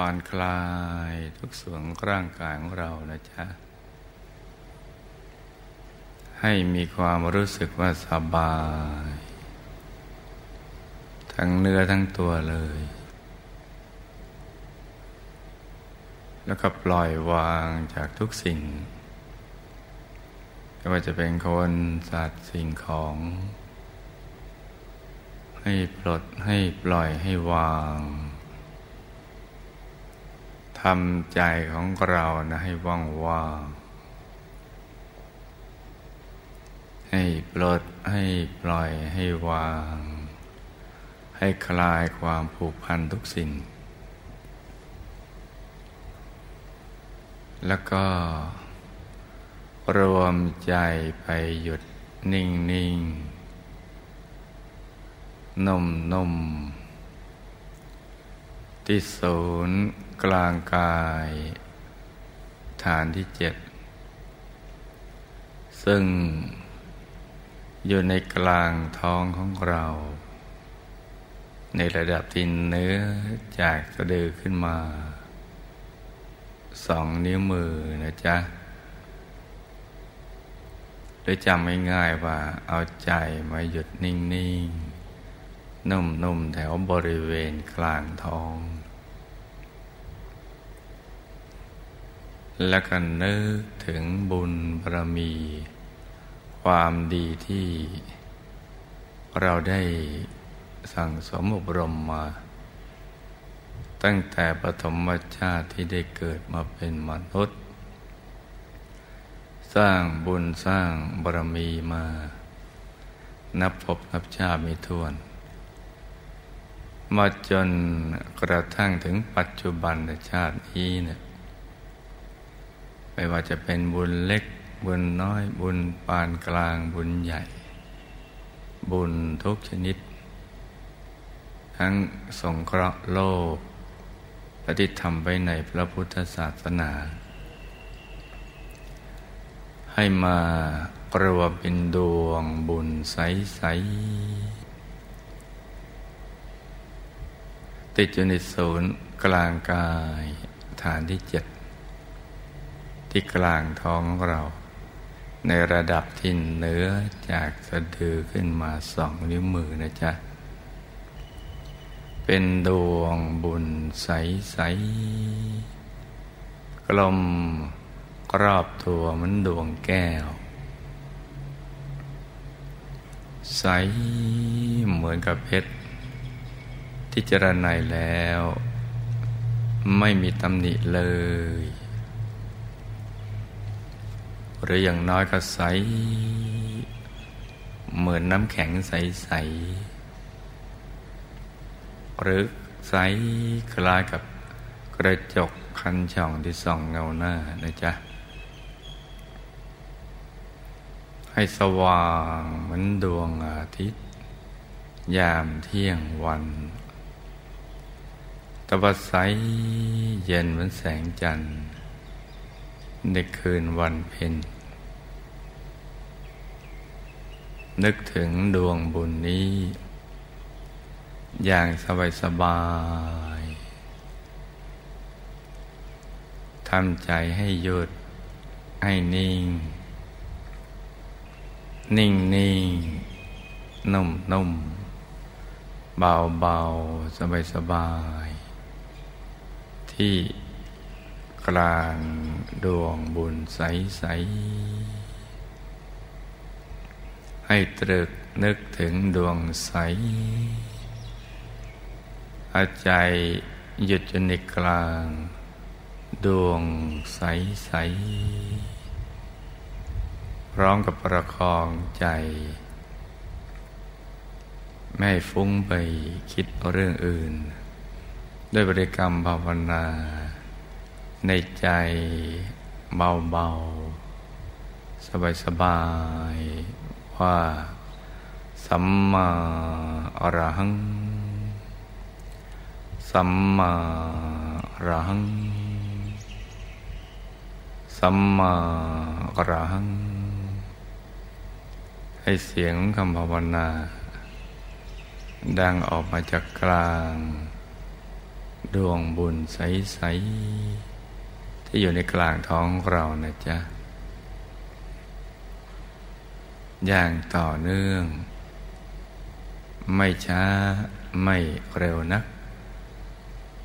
ผ่อนคลายทุกส่วนร่างกายของเรานะจ๊ะ ให้มีความรู้สึกว่าสบาย ทั้งเนื้อทั้งตัวเลย แล้วก็ปล่อยวางจากทุกสิ่งไม่ว่าจะเป็นคนสัตว์สิ่งของ ให้ปลดให้ปล่อยให้วาง ทำใจของเรานะให้ว่างว่างให้ปลดให้ปล่อยให้วาง ให้คลายความผูกพันทุกสิ่ง แล้วก็รวมใจไปหยุดนิ่งนิ่งนุ่มนุ่มที่ศูนย์ กลางกาย ฐานที่เจ็ด ซึ่งอยู่ในกลางท้องของเรา ในระดับที่เนื้อจากสะดือขึ้นมา สองนิ้วมือนะจ๊ะหรือจำง่ายๆว่าเอาใจมาหยุดนิ่งๆ นุ่มๆ แถวบริเวณกลางท้อง และก็นึกถึงบุญบารมี ความดีที่เราได้สั่งสมอบรมมา ตั้งแต่ปฐมชาติที่ได้เกิดมาเป็นมนุษย์ สร้างบุญสร้างบารมีมา นับพบนับชาติไม่ถ้วน มาจนกระทั่งถึงปัจจุบันชาตินี้เนี่ย ไม่ว่าจะเป็นบุญเล็ก บุญน้อย บุญปานกลางบุญใหญ่ บุญทุกชนิด ทั้งสงเคราะห์โลกและที่ทำไปในพระพุทธศาสนา ให้มากรวมเป็นดวงบุญใส ๆ ติดอยู่ในศูนย์กลางกายฐานที่เจ็ด ที่กลางท้องของเรา ในระดับที่เหนือจากสะดือขึ้นมาสองนิ้วมือนะจ๊ะ เป็นดวงบุญใสใสกลมรอบตัวเหมือนดวงแก้ว ใสเหมือนกับเพชรที่จรนัยแล้ว ไม่มีตำหนิเลย หรืออย่างน้อยก็ใส เหมือนน้ำแข็งใส ๆ หรือใสคล้ายกับกระจกคันช่องที่ส่องเงาหน้านะจ๊ะ ให้สว่างเหมือนดวงอาทิตย์ ยามเที่ยงวันตะวันใสเย็นเหมือนแสงจันทร์ ในคืนวันเพ็ญนึกถึงดวงบุญนี้ อย่างสบายสบายทำใจให้หยุดให้นิ่ง นิ่งนิ่งนุ่มนุ่มเบาเบาสบายสบายที่ กลางดวงบุญใสใสให้ตรึกนึกถึงดวงใสอาใจหยุดอยู่ในกลาง ดวงใสใสพร้อมกับประคองใจ ไม่ฟุ้งไปคิดเรื่องอื่น ด้วยบริกรรมภาวนา ในใจเบาๆ สบายๆ ว่า สัมมาอรหัง สัมมาอรหัง สัมมาอรหัง ให้เสียงคำภาวนา ดังออกมาจากกลาง ดวงบุญใส ๆ ที่อยู่ในกลางท้องเรานะจ๊ะ อย่างต่อเนื่อง ไม่ช้าไม่เร็วนัก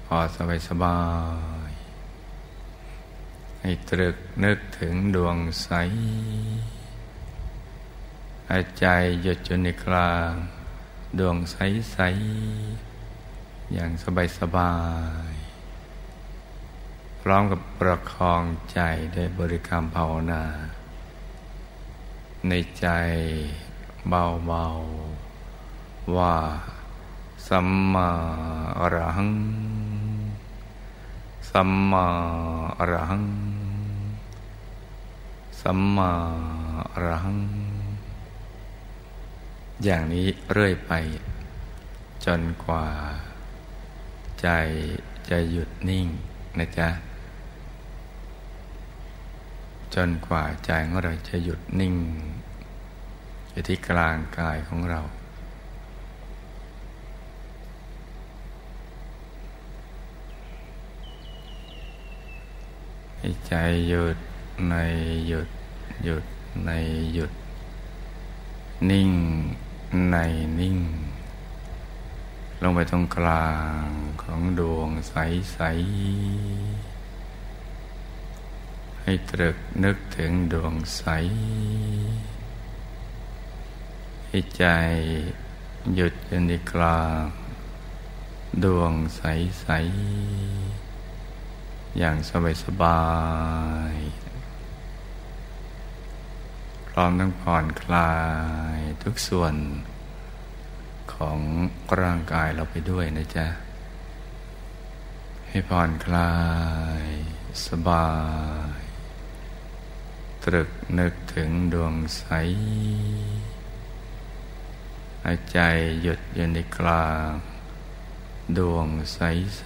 พอสบายสบายให้ตรึกนึกถึงดวงใสหายใจหยุดอยู่ในกลาง ดวงใส ๆ อย่างสบายสบาย พร้อมกับประคองใจได้บริกรรมภาวนา ในใจเบาๆว่า สัมมาอรหัง สัมมาอรหัง สัมมาอรหัง อย่างนี้เรื่อยไป จนกว่า ใจจะหยุดนิ่งนะจ๊ะ จนกว่าใจของเราจะหยุดนิ่งอยู่ที่กลางกายของเรา ให้ใจหยุดในหยุดหยุดในหยุด นิ่งในนิ่ง ลงไปตรงกลางของดวงใสๆ ให้ตรึกนึกถึงดวงใส ให้ใจหยุดอยู่ในกลางดวงใสๆอย่างสบายๆพร้อมทั้งผ่อนคลายทุกส่วนของร่างกายเราไปด้วยนะจ๊ะ ให้ผ่อนคลายสบาย ตรึกนึกถึงดวงใสหายใจหยุดอยู่ในกลางดวงใสใส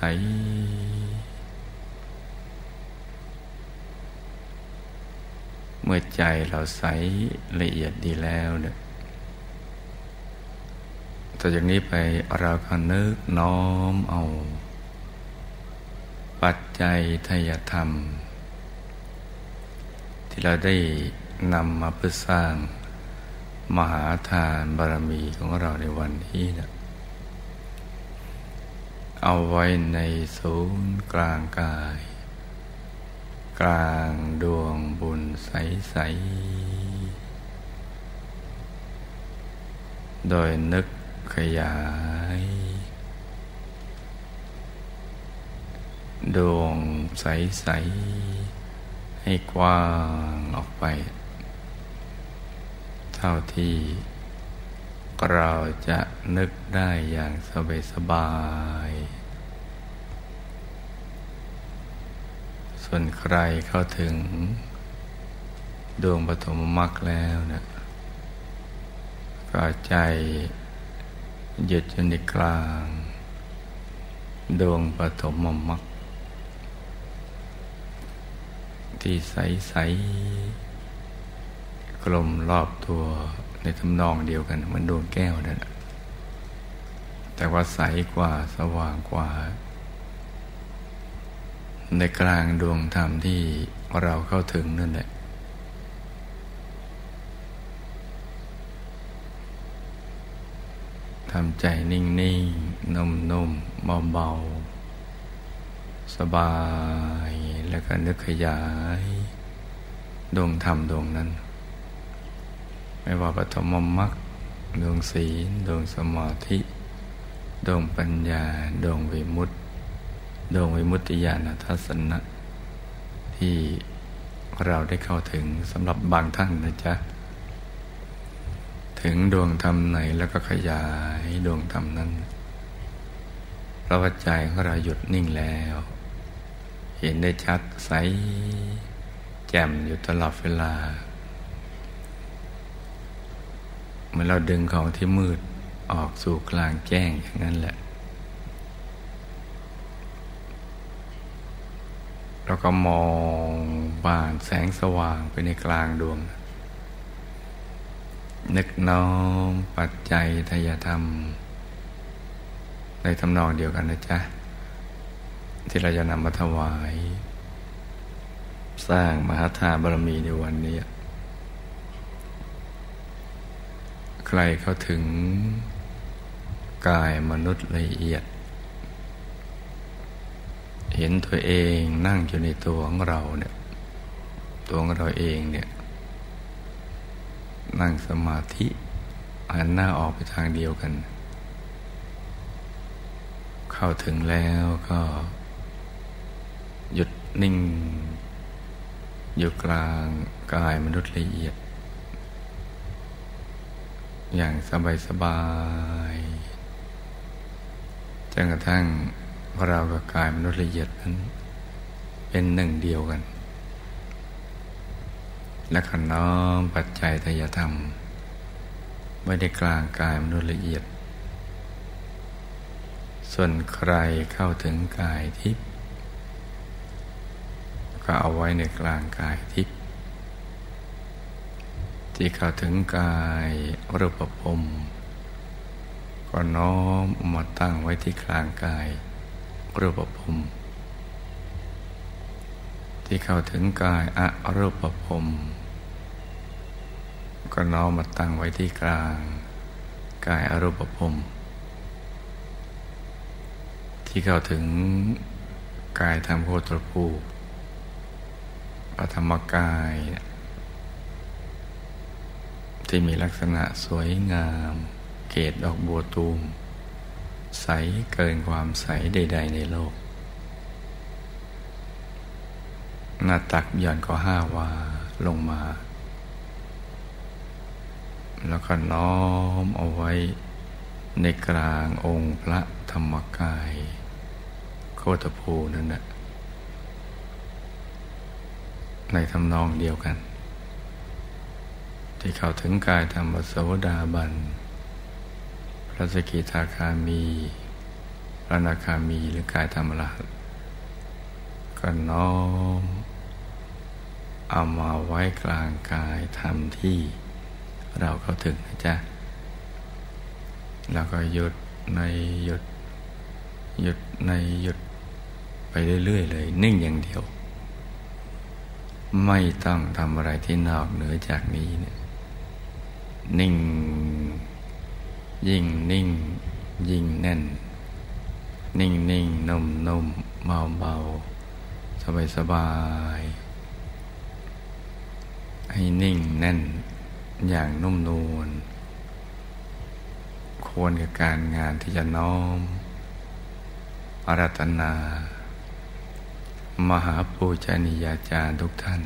เมื่อใจเราใสละเอียดดีแล้วเนี่ยต่อจากนี้ไปเราก็นึกน้อมเอา ปัจจัยทยธรรม ที่เราได้นำมาเพื่อสร้างมหาทานบารมีของเราในวันนี้นะเอาไว้ในศูนย์กลางกาย กลางดวงบุญใส ๆ โดยนึกขยาย ดวงใส ๆ ให้กว้างออกไป เท่าที่เราจะนึกได้อย่างสบายสบาย ส่วนใครเข้าถึง ดวงปฐมมรรคแล้วนะก็ใจหยุดอยู่ในกลาง ดวงปฐมมรรค ที่ใส ๆ กลมรอบตัวในทำนองเดียวกันเหมือนดวงแก้วนั่นแต่ว่าใสกว่าสว่างกว่า ในกลางดวงธรรมที่เราเข้าถึงนั่นแหละทำใจนิ่งนิ่งนุ่มนุ่มเบาเบาสบาย แล้วก็นึกขยาย ดวงธรรมดวงนั้น ไม่ว่าปฐมมรรคดวงศีลดวงสมาธิ ดวงปัญญา ดวงวิมุตติดวงวิมุตติญาณทัศนะ ที่เราได้เข้าถึงสำหรับบางท่านนะจ๊ะ ถึงดวงธรรมไหนแล้วก็ขยายดวงธรรมนั้นพระวจใจของเราหยุดนิ่งแล้ว เห็นได้ชัดใส แจ่มอยู่ตลอดเวลาเมื่อเราดึงของที่มืดออกสู่กลางแจ้งอย่างนั้นแหละเราก็มองบานแสงสว่างไปในกลางดวง นึกน้อมปัจจัยทายธรรม ในทำนองเดียวกันนะจ๊ะ ที่เราจะนำมาถวาย สร้างมหาธาบารมีในวันนี้ ใครเข้าถึงกายมนุษย์ละเอียด เห็นตัวเองนั่งอยู่ในตัวของเราเนี่ยตัวของเราเองเนี่ยนั่งสมาธิหันหน้าออกไปทางเดียวกัน เข้าถึงแล้วก็ หยุดนิ่ง อยู่กลางกายมนุษย์ละเอียด อย่างสบายสบายจนกระทั่งเรากับกายมนุษย์ละเอียดนั้น เป็นหนึ่งเดียวกัน และขน้อมปัจจัยทยธรรม ไม่ได้กลางกายมนุษย์ละเอียด ส่วนใครเข้าถึงกายทิพย์ ก็เอาไว้ในกลางกายทิพย์ที่เข้าถึงกายรูปภพก็น้อมมาตั้งไว้ที่กลางกายรูปภพที่เข้าถึงกายอรูปภพก็น้อมมาตั้งไว้ที่กลาง กายอรูปภพที่เข้าถึงกายธรรมโค ตรภูปฐมกาย ที่มีลักษณะสวยงาม เกตดอกบัวตูม ใสเกินความใสใด ๆ ในโลก หน้าตักหย่อนก็ห้าวาลงมา แล้วก็น้อมเอาไว้ในกลางองค์พระธรรมกาย โคตภูนั่นแหละ ในทำนองเดียวกัน ที่เข้าถึงกายธรรมสวดาบัน พระสกิทาคามี พระนาคามีหรือกายธรรมละก็น้อมเอามาไว้กลางกายธรรมที่เราเข้าถึงนะจ๊ะแล้วก็หยุดในหยุดหยุดในหยุดไปเรื่อยๆเลย นิ่งอย่างเดียว ไม่ต้องทำอะไรที่นอกเหนือจากนี้เนี่ยนิ่ง ยิ่งนิ่ง ยิ่งแน่น นิ่งนิ่งนุ่มนุ่มเบาเบาสบายสบายให้นิ่งแน่นอย่างนุ่มนวลควรกับการงานที่จะน้อมอารัตนา มหาปูชนียาจารย์ทุกท่าน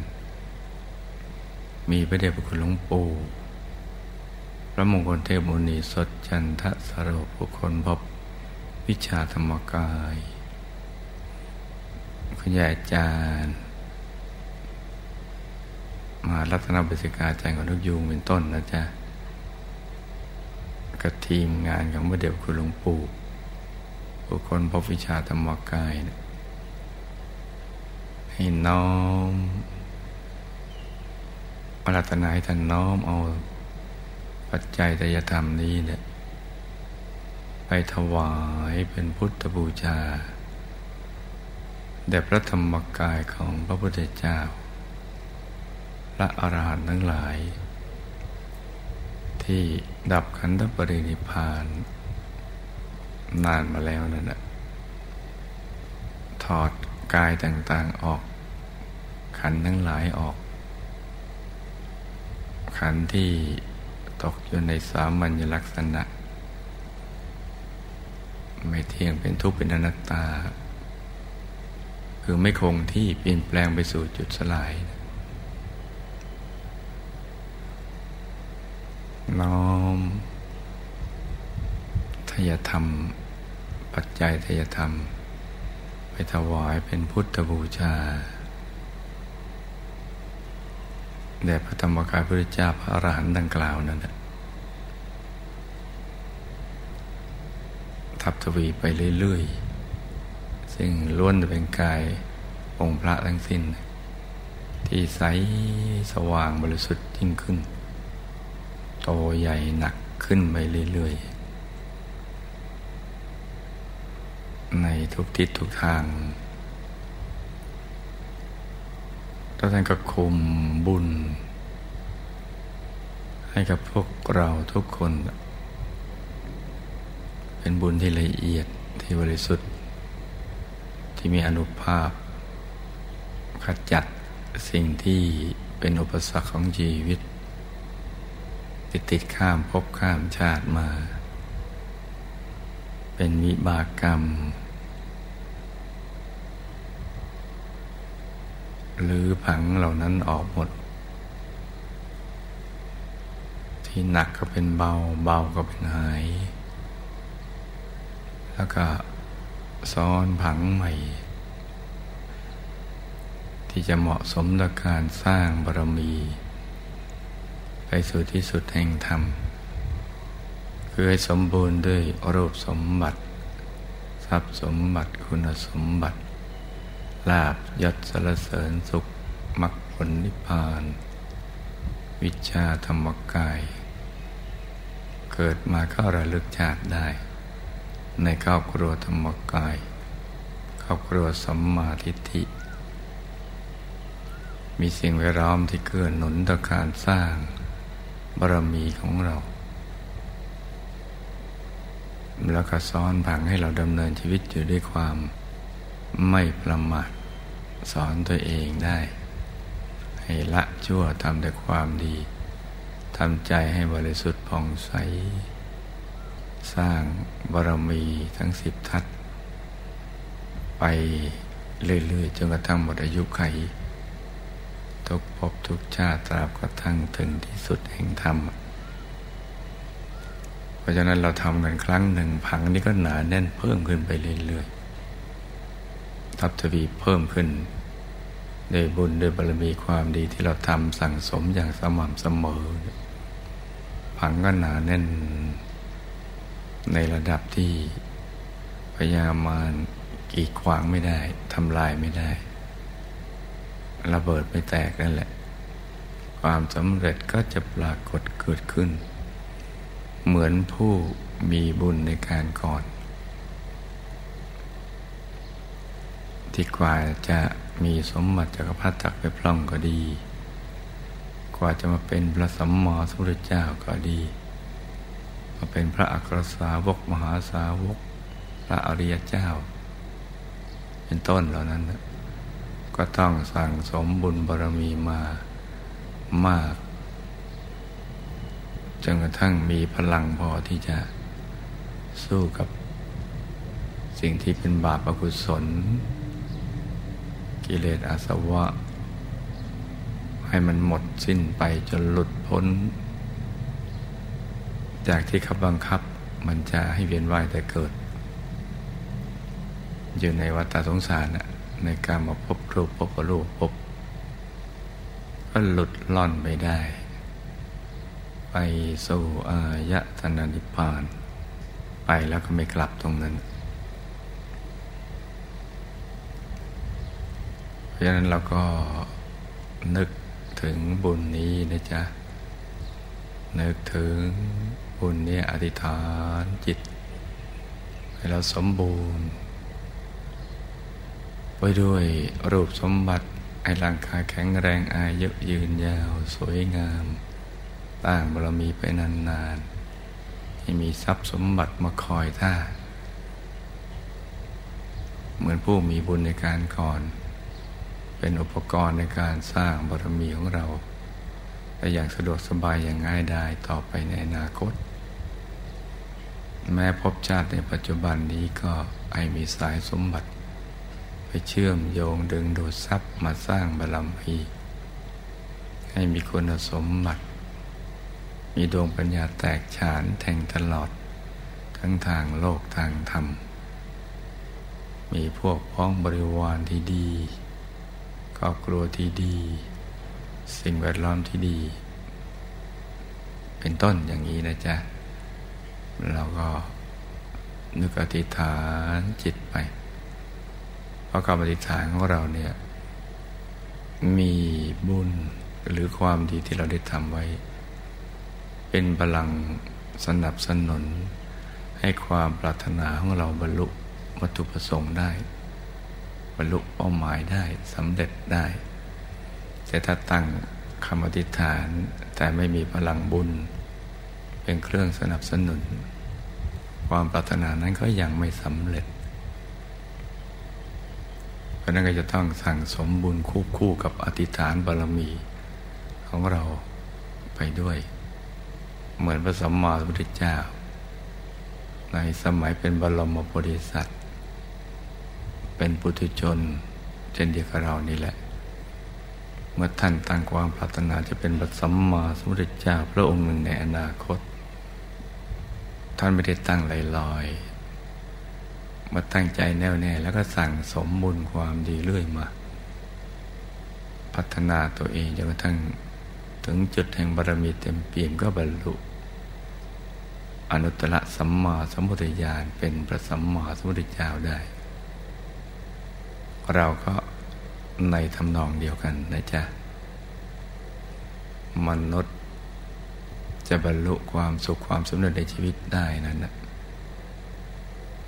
มีพระเดชพระคุณหลวงปู่ระมงคลเทพมุนีสดจันทสโรบุคคลพบวิชาธรรมกายคุณยายอาจารย์ มารัตนบิสิกาใจของทุกยูงเป็นต้นนะจ๊ะกับทีมงานของพระเดชคุณหลวงปู่บุคคลพบวิชาธรรมกายนะ ให้น้อมรัตนาให้ท่านน้อมเอาปัจจัยตยธรรมนี้เนี่ยไปถวายเป็นพุทธบูชาแด่พระธรรมกายของพระพุทธเจ้าและอรหันต์ทั้งหลาย ที่ดับขันธปรินิพาน นานมาแล้วนั่นแหละถอดกายต่างๆออก ขันทั้งหลายออก ขันที่ตกอยู่ในสามัญลักษณะ ไม่เที่ยงเป็นทุกข์เป็นอนัตตา คือไม่คงที่เปลี่ยนแปลงไปสู่จุดสลาย น้อมทยธรรม ปัจจัยทยธรรม ไปถวายเป็นพุทธบูชา แด่พระธรรมกายพระเจ้าพระอรหันต์ดังกล่าวนั่นแหละทับทวีไปเรื่อยๆ ซึ่งล้วนเป็นกายองค์พระทั้งสิ้น ที่ใสสว่างบริสุทธิ์ยิ่งขึ้น โตใหญ่หนักขึ้นไปเรื่อยๆ ในทุกทิศทุกทาง แล้วท่านก็คุมบุญ ให้กับพวกเราทุกคน เป็นบุญที่ละเอียดที่บริสุทธิ์ ที่มีอนุภาพ ขจัดสิ่งที่เป็นอุปสรรคของชีวิต ติดติดข้ามพบข้ามชาติมา เป็นวิบากกรรม หรือผังเหล่านั้นออกหมด ที่หนักก็เป็นเบา เบาก็เป็นหาย แล้วก็ซ้อนผังใหม่ ที่จะเหมาะสมต่อการสร้างบารมี ไปสู่ที่สุดแห่งธรรม คือให้สมบูรณ์ด้วยรูปสมบัติ ทรัพย์สมบัติคุณสมบัติ ลาบยศสรเสริญสุขมรรคผลนิพพาน วิชาธรรมกาย เกิดมาก็ระลึกชาติได้ ในครอบครัวธรรมกาย ครอบครัวสัมมาทิฏฐิ มีสิ่งแวดล้อมที่เกื้อหนุนต่อการสร้างบารมีของเรา แล้วก็ซ้อนผังให้เราดำเนินชีวิตอยู่ด้วยความไม่ประมาท สอนตัวเองได้ ให้ละชั่วทำแต่ความดีทำใจให้บริสุทธิ์ผ่องใส สร้างบารมีทั้งสิบทัศไปเรื่อยๆจนกระทั่งหมดอายุไขทุกภพทุกชาติตราบกระทั่งถึงที่สุดแห่งธรรม เพราะฉะนั้นเราทำกันครั้งหนึ่งผังนี้ก็หนาแน่นเพิ่มขึ้นไปเรื่อยๆ ทับทวีเพิ่มขึ้นด้วยบุญด้วยบารมีความดีที่เราทำสั่งสมอย่างสม่ำเสมอ ผังก็หนาแน่น ในระดับที่พยามารกีดขวางไม่ได้ทำลายไม่ได้ ระเบิดไม่แตกนั่นแหละ ความสำเร็จก็จะปรากฏเกิดขึ้น เหมือนผู้มีบุญในการก่อน ที่กว่าจะมีสมบัติจักรพรรดิจักไปพล่องก็ดี กว่าจะมาเป็นพระสัมมาสัมพุทธเจ้าก็ดี มาเป็นพระอัครสาวกมหาสาวก พระอริยเจ้า เป็นต้นเหล่านั้น ก็ต้องสั่งสมบุญบารมีมามากจนกระทั่งมีพลังพอที่จะสู้กับ สิ่งที่เป็นบาปอกุศล กิเลสอาสวะ ให้มันหมดสิ้นไปจนหลุดพ้น จากที่ขับบังคับมันจะให้เวียนว่ายแต่เกิด อยู่ในวัฏสงสารในการมาพบรูปพบรูปพบก็หลุดล่อนไปได้ ไปสู่อายะธนานิพพาน ไปแล้วก็ไม่กลับตรงนั้น ราะฉะนั้นเราก็นึกถึงบุญนี้นะจ๊ะ นึกถึงบุญนี้อธิษฐานจิต ให้เราสมบูรณ์ไว้ด้วยรูปสมบัติให้ร่างกายแข็งแรงอายุยืนยาวสวยงามตั้งบารมีไปนานๆให้มีทรัพย์สมบัติมาคอยท่า เหมือนผู้มีบุญในการก่อน เป็นอุปกรณ์ในการสร้างบารมีของเราได้อย่างสะดวกสบายอย่างง่ายดายต่อไปในอนาคต แม้พบชาติในปัจจุบันนี้ก็ให้มีสายสมบัติ ไปเชื่อมโยงดึงดูดทรัพย์มาสร้างบารมีให้มีคุณสมบัติ มีดวงปัญญาแตกฉานแทงตลอด ทั้งทางโลกทางธรรม มีพวกพ้องบริวารที่ดี ครอบครัวที่ดี สิ่งแวดล้อมที่ดี เป็นต้นอย่างนี้นะจ๊ะ เราก็นึกอธิษฐานจิตไป เพราะการอธิษฐานของเราเนี่ย มีบุญหรือความดีที่เราได้ทำไว้ เป็นพลังสนับสนุน ให้ความปรารถนาของเราบรรลุวัตถุประสงค์ได้ รรลุเป้าหมายได้สำเร็จได้ แต่ถ้าตั้งคำอธิษฐานแต่ไม่มีพลังบุญ เป็นเครื่องสนับสนุน ความปรารถนานั้นก็ยังไม่สำเร็จ เพราะนั้นก็จะต้องสั่งสมบุญคู่คู่กับอธิษฐานบารมี ของเราไปด้วย เหมือนพระสัมมาสัมพุทธเจ้า ในสมัยเป็นบรมโพธิสัตว เป็นปุถุชนเช่นเดียวกับเรานี่แหละ เมื่อท่านตั้งความปรารถนาจะเป็นพระสัมมาสัมพุทธเจ้าพระองค์หนึ่งในอนาคต ท่านไม่ได้ตั้งลอยๆมาตั้งใจแน่วแน่แล้วก็สั่งสมบุญความดีเรื่อยมา พัฒนาตัวเองจนกระทั่งถึงจุดแห่งบารมีเต็มเปี่ยมก็บรรลุอนุตตรสัมมาสัมพุทธญาณเป็นพระสัมมาสัมพุทธเจ้าได้ เราก็ในทำนองเดียวกันนะจ๊ะ มนุษย์จะบรรลุความสุขความสำเร็จในชีวิตได้นั้นนะ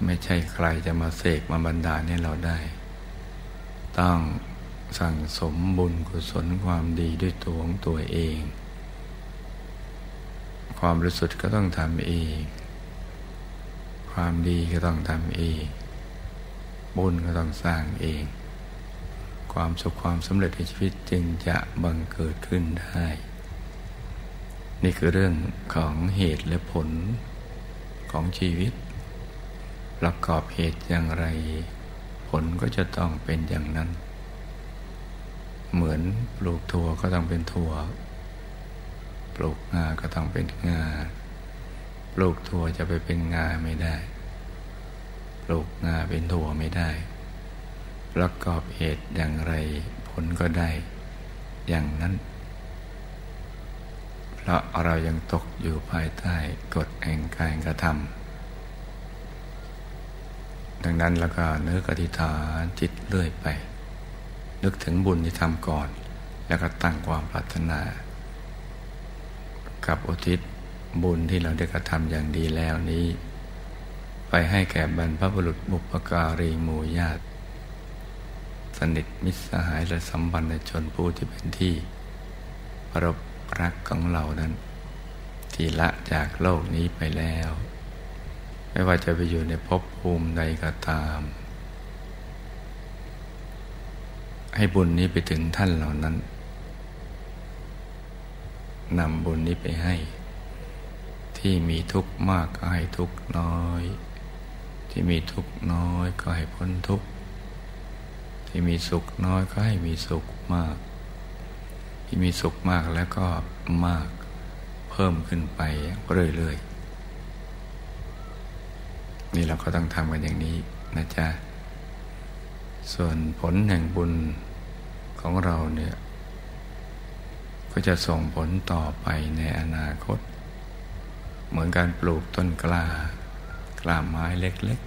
ไม่ใช่ใครจะมาเสกมาบันดาลให้เราได้ ต้องสั่งสมบุญกุศลความดีด้วยตัวของตัวเอง ความรู้สึกก็ต้องทำเอง ความดีก็ต้องทำเอง บุญก็ต้องสร้างเอง ความสุขความสำเร็จในชีวิตจึงจะบังเกิดขึ้นได้ นี่คือเรื่องของเหตุและผลของชีวิต ประกอบเหตุอย่างไร ผลก็จะต้องเป็นอย่างนั้น เหมือนปลูกถั่วก็ต้องเป็นถั่ว ปลูกงาก็ต้องเป็นงาปลูกถั่วจะไปเป็นงาไม่ได้ ปลูกงาเป็นถั่วไม่ได้ ประกอบเหตุอย่างไรผลก็ได้ อย่างนั้น เพราะเรายังตกอยู่ภายใต้กฎแห่งการกระทำดังนั้นแล้วก็เนื้อกติฐานจิตเลื่อยไป นึกถึงบุญที่ทำก่อน แล้วก็ตั้งความปรารถนา กับอุทิศบุญที่เราได้กระทำอย่างดีแล้วนี้ ไปให้แก่บรรพบุรุษบุปการีหมู่ญาติ สนิทมิตรสหายและสัมพันธ์ชนผู้ที่เป็นที่รบรักของเรานั้น ที่ละจากโลกนี้ไปแล้ว ไม่ว่าจะไปอยู่ในภพภูมิใดก็ตาม ให้บุญนี้ไปถึงท่านเหล่านั้นนำบุญนี้ไปให้ ที่มีทุกข์มากก็ให้ทุกข์น้อย ที่มีทุกข์น้อยก็ให้พ้นทุกข์ ที่มีสุขน้อยก็ให้มีสุขมาก ที่มีสุขมากแล้วก็มากเพิ่มขึ้นไปเรื่อยๆ นี่เราก็ต้องทำกันอย่างนี้นะจ๊ะ ส่วนผลแห่งบุญของเราเนี่ยก็จะส่งผลต่อไปในอนาคต เหมือนการปลูกต้นกล้า กล้ามไม้เล็ก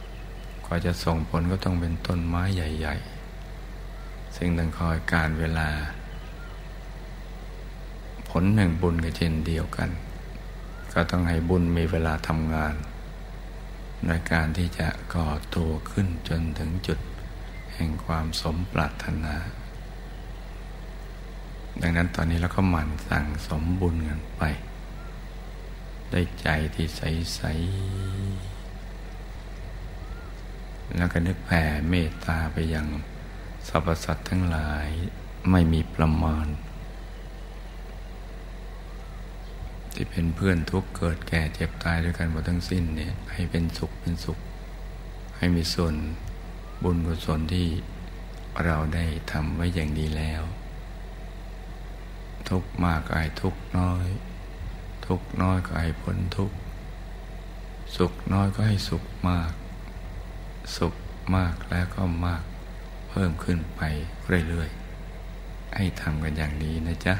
ๆกว่าจะส่งผลก็ต้องเป็นต้นไม้ใหญ่ ๆ ซึ่งต้องคอยการเวลา ผลแห่งบุญก็เช่นเดียวกัน ก็ต้องให้บุญมีเวลาทำงานในการที่จะก่อตัวขึ้นจนถึงจุดแห่งความสมปรารถนา ดังนั้นตอนนี้เราก็หมั่นสั่งสมบุญกันไป ได้ใจที่ใส ๆ แล้วก็นึกแผ่เมตตาไปยังสรรพสัตว์ทั้งหลายไม่มีประมาณ ที่เป็นเพื่อนทุกเกิดแก่เจ็บตายด้วยกันหมดทั้งสิ้นเนี่ยให้เป็นสุขเป็นสุข ให้มีส่วนบุญกุศลที่เราได้ทำไว้อย่างดีแล้ว ทุกมากก็ให้ทุกน้อย ทุกน้อยก็ให้พ้นทุกสุขน้อยก็ให้สุขมาก สุขมากแล้วก็มาก เพิ่มขึ้นไปเรื่อยๆให้ทำกันอย่างนี้นะจ๊ะ